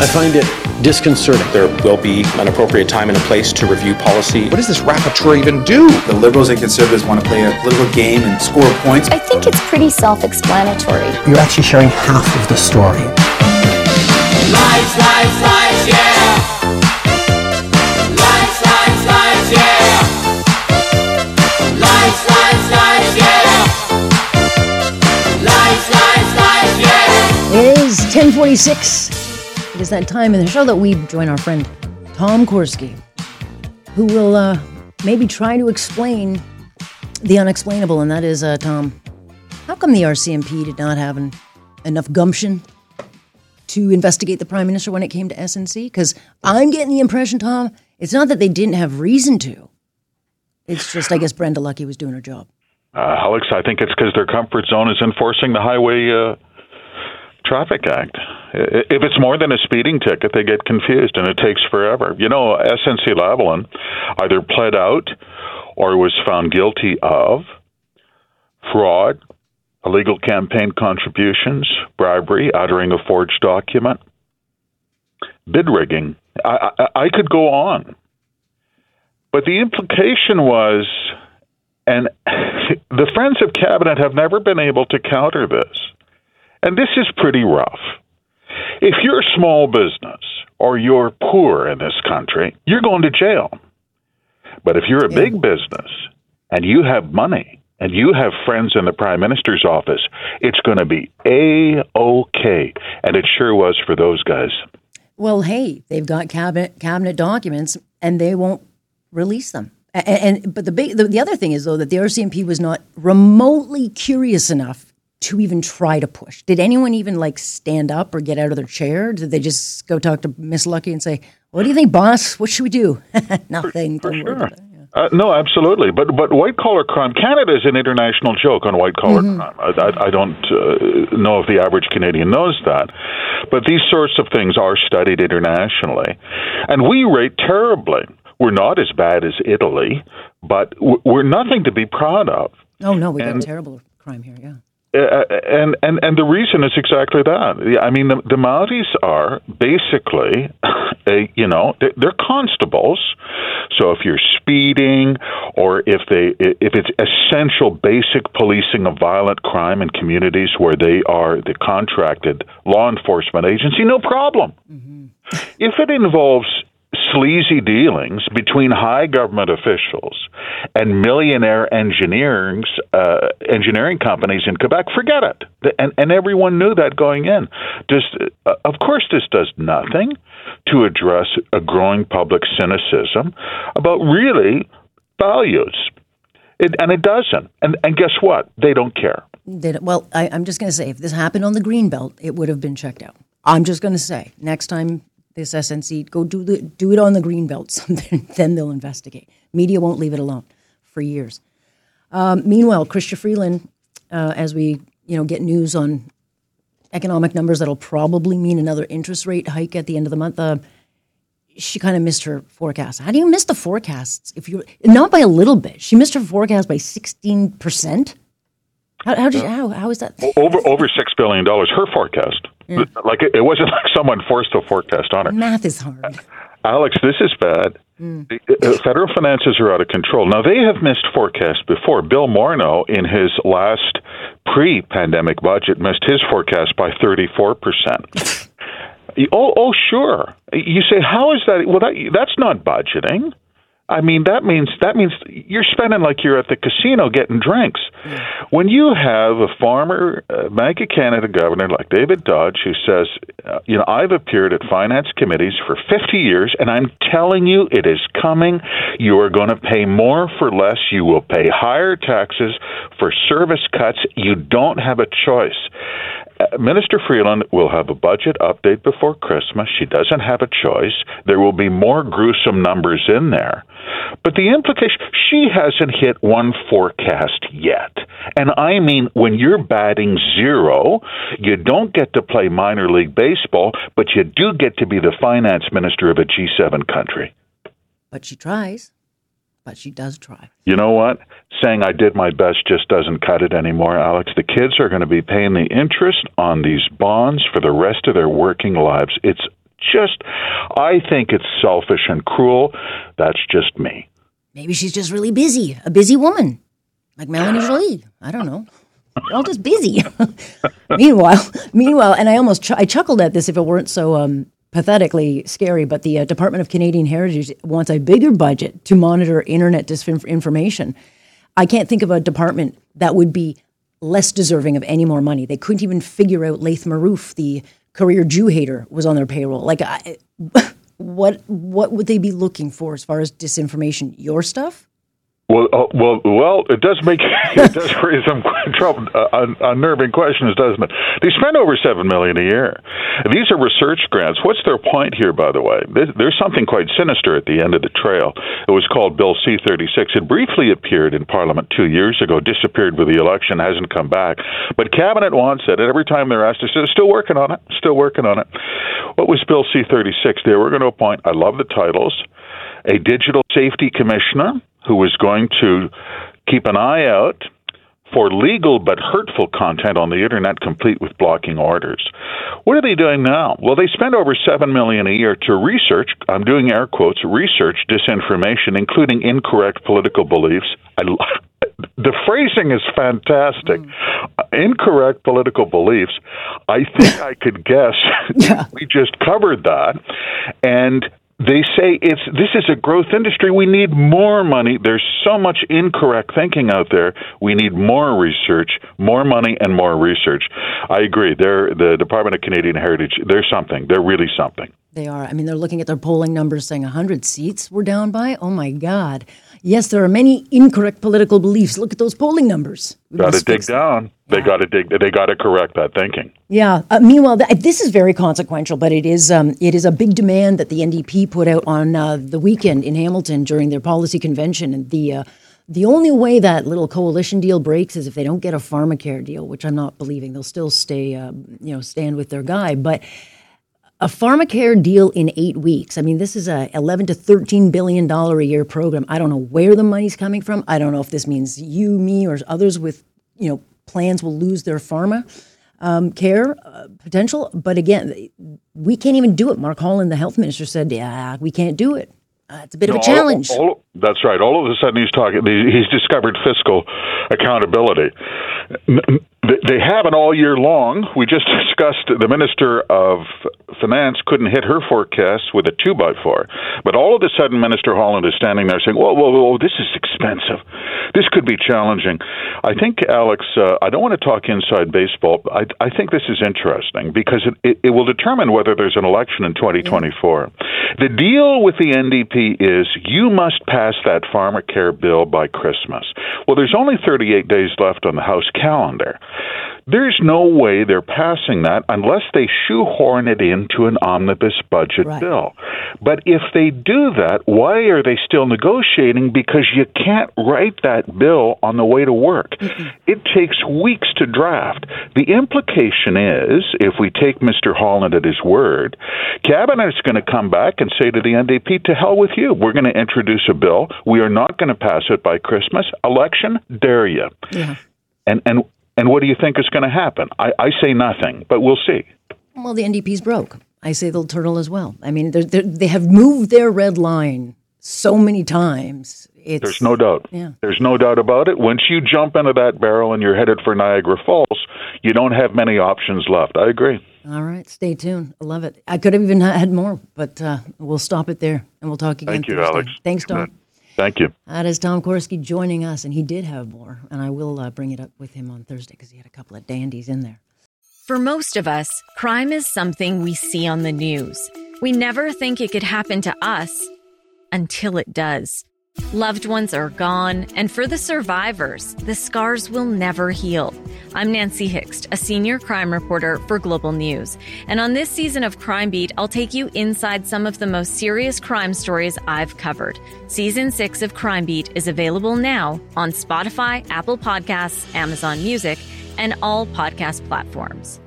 I find it disconcerting. There will be an appropriate time and a place to review policy. What does this rapporteur even do? The Liberals and Conservatives want to play a political game and score points. I think it's pretty self explanatory. You're actually sharing half of the story. Lies, lies, lies, yeah. Lies, lies, lies, yeah. Lies, lies, lies, yeah. Lies, lies, lies, yeah. It is 1046. It is that time in the show that we join our friend Tom Korski, who will uh, maybe try to explain the unexplainable. And that is, uh, Tom, how come the RCMP did not have an, enough gumption to investigate the Prime Minister when it came to SNC? Because I'm getting the impression, Tom, it's not that they didn't have reason to. It's just, I guess, Brenda Lucki was doing her job. Uh, Alex, I think it's because their comfort zone is enforcing the highway uh, traffic act. If it's more than a speeding ticket, they get confused and it takes forever. You know, SNC Lavalin either pled out or was found guilty of fraud, illegal campaign contributions, bribery, uttering a forged document, bid rigging. I, I, I could go on. But the implication was, and the Friends of Cabinet have never been able to counter this and this is pretty rough. If you're a small business or you're poor in this country, you're going to jail. But if you're a yeah. big business and you have money and you have friends in the prime minister's office, it's going to be a okay, and it sure was for those guys. Well, hey, they've got cabinet cabinet documents, and they won't release them. And, and but the big the, the other thing is though that the RCMP was not remotely curious enough to even try to push? Did anyone even like stand up or get out of their chair? Did they just go talk to Miss Lucki and say, "What do you think, boss? What should we do?" Nothing. For, for sure. Uh, no, absolutely. But but white collar crime, Canada is an international joke on white collar mm-hmm. crime. I, I, I don't uh, know if the average Canadian knows that, but these sorts of things are studied internationally, and we rate terribly. We're not as bad as Italy, but we're nothing to be proud of. Oh no, we got terrible crime here. Yeah. Uh, and and and the reason is exactly that. I mean, the, the Mounties are basically, a, you know, they're constables. So if you're speeding, or if they if it's essential basic policing of violent crime in communities where they are the contracted law enforcement agency, no problem. Mm-hmm. if it involves sleazy dealings between high government officials and millionaire engineering uh, engineering companies in Quebec. Forget it, and and everyone knew that going in. Just uh, of course, this does nothing to address a growing public cynicism about really values. It, and it doesn't. And and guess what? They don't care. They don't, well, I, I'm just going to say, if this happened on the green belt, it would have been checked out. I'm just going to say, next time this SNC, go do the do it on the green belt. Something, then they'll investigate. Media won't leave it alone for years. Um, meanwhile, Chrystia Freeland, uh, as we you know get news on economic numbers that'll probably mean another interest rate hike at the end of the month. Uh, she kind of missed her forecast. How do you miss the forecasts if you not by a little bit? She missed her forecast by sixteen percent. How, how did you, how how is that? Over over six billion dollars. Her forecast. Yeah. Like it, it, wasn't like someone forced a forecast on her. Math is hard. Alex, this is bad. Mm. The, uh, federal finances are out of control. Now they have missed forecasts before. Bill Morneau, in his last pre-pandemic budget, missed his forecast by thirty-four percent. oh, oh, sure. You say, how is that? Well, that, that's not budgeting. I mean, that means that means you're spending like you're at the casino getting drinks. When you have a former uh, Bank of Canada governor like David Dodge who says, uh, you know, I've appeared at finance committees for 50 years, and I'm telling you, it is coming. You are going to pay more for less. You will pay higher taxes for service cuts. You don't have a choice. Uh, Minister Freeland will have a budget update before Christmas. She doesn't have a choice. There will be more gruesome numbers in there. But the implication, she hasn't hit one forecast yet. And I mean, when you're batting zero, you don't get to play minor league baseball, but you do get to be the finance minister of a G7 country. But she tries but she does try. You know what? Saying I did my best just doesn't cut it anymore, Alex. The kids are going to be paying the interest on these bonds for the rest of their working lives. It's just, I think it's selfish and cruel. That's just me. Maybe she's just really busy, a busy woman, like Melanie Joly. I don't know. They're all just busy. meanwhile, meanwhile, and I almost ch- I chuckled at this if it weren't so um, pathetically scary. But the uh, Department of Canadian Heritage wants a bigger budget to monitor internet disinformation. I can't think of a department that would be less deserving of any more money. They couldn't even figure out Laith Marouf, the career Jew hater, was on their payroll. Like, I, what what would they be looking for as far as disinformation? Your stuff? Well, uh, well, well. It does make it does raise some trouble, uh, unnerving questions, doesn't it? They spend over seven million a year. These are research grants. What's their point here, by the way? There's something quite sinister at the end of the trail. It was called Bill C-36. It briefly appeared in Parliament two years ago, disappeared with the election, hasn't come back. But Cabinet wants it, and every time they're asked, they're still working on it. Still working on it. What was Bill C-36? They were going to appoint. I love the titles. A digital safety commissioner who was going to keep an eye out for legal but hurtful content on the internet complete with blocking orders. What are they doing now? Well, they spend over 7 million a year to research, I'm doing air quotes, research disinformation including incorrect political beliefs. I, the phrasing is fantastic. Mm. Incorrect political beliefs. I think I could guess yeah. we just covered that. And they say it's this is a growth industry. We need more money. There's so much incorrect thinking out there. We need more research, more money, and more research. I agree. They're the Department of Canadian Heritage. They're something. They're really something. They are. I mean, they're looking at their polling numbers, saying 100 seats we're down by. Oh my God. Yes, there are many incorrect political beliefs. Look at those polling numbers. Got to dig down. Yeah. They got to dig. They got to correct that thinking. Yeah. Uh, meanwhile, th- this is very consequential, but it is um, it is a big demand that the NDP put out on uh, the weekend in Hamilton during their policy convention, and the. Uh, the only way that little coalition deal breaks is if they don't get a pharmacare deal, which I'm not believing. They'll still stay, uh, you know, stand with their guy. But a pharmacare deal in eight weeks. I mean, this is a 11 to 13 billion dollar a year program. I don't know where the money's coming from. I don't know if this means you, me, or others with you know plans will lose their pharma um, care uh, potential. But again, we can't even do it. Mark Holland, the health minister, said, "Yeah, we can't do it." Uh, it's a bit no, of a challenge. All, all, that's right. All of a sudden, he's talking. He's discovered fiscal accountability. They haven't all year long. We just discussed the Minister of Finance couldn't hit her forecast with a two by four, but all of a sudden, Minister Holland is standing there saying, "Whoa, whoa, whoa! This is expensive. This could be challenging." I think, Alex. Uh, I don't want to talk inside baseball. I, I think this is interesting because it, it, it will determine whether there's an election in 2024. Yeah. The deal with the NDP is you must pass that pharmacare bill by Christmas. Well, there's only 38 days left on the House calendar. There's no way they're passing that unless they shoehorn it into an omnibus budget right. bill. But if they do that, why are they still negotiating? Because you can't write that bill on the way to work. mm It takes weeks to draft. The implication is, if we take Mr. Holland at his word, Cabinet's going to come back and say to the NDP, to hell with you. We're going to introduce a bill. We are not going to pass it by Christmas. Election, dare you. Yeah. And, and and what do you think is going to happen? I, I say nothing, but we'll see. Well, the NDP's broke. I say they'll turtle as well. I mean, they're, they're, they have moved their red line so many times. It's, There's no doubt. Yeah. There's no doubt about it. Once you jump into that barrel and you're headed for Niagara Falls, you don't have many options left. I agree. All right, stay tuned. I love it. I could have even had more, but uh, we'll stop it there and we'll talk again. Thank you, Thursday. Alex. Thanks, Tom. Thank you. That is Tom Korski joining us, and he did have more, and I will uh, bring it up with him on Thursday because he had a couple of dandies in there. For most of us, crime is something we see on the news. We never think it could happen to us until it does. Loved ones are gone, and for the survivors, the scars will never heal. I'm Nancy Hixt, a senior crime reporter for Global News. And on this season of Crime Beat, I'll take you inside some of the most serious crime stories I've covered. Season 6 of Crime Beat is available now on Spotify, Apple Podcasts, Amazon Music, and all podcast platforms.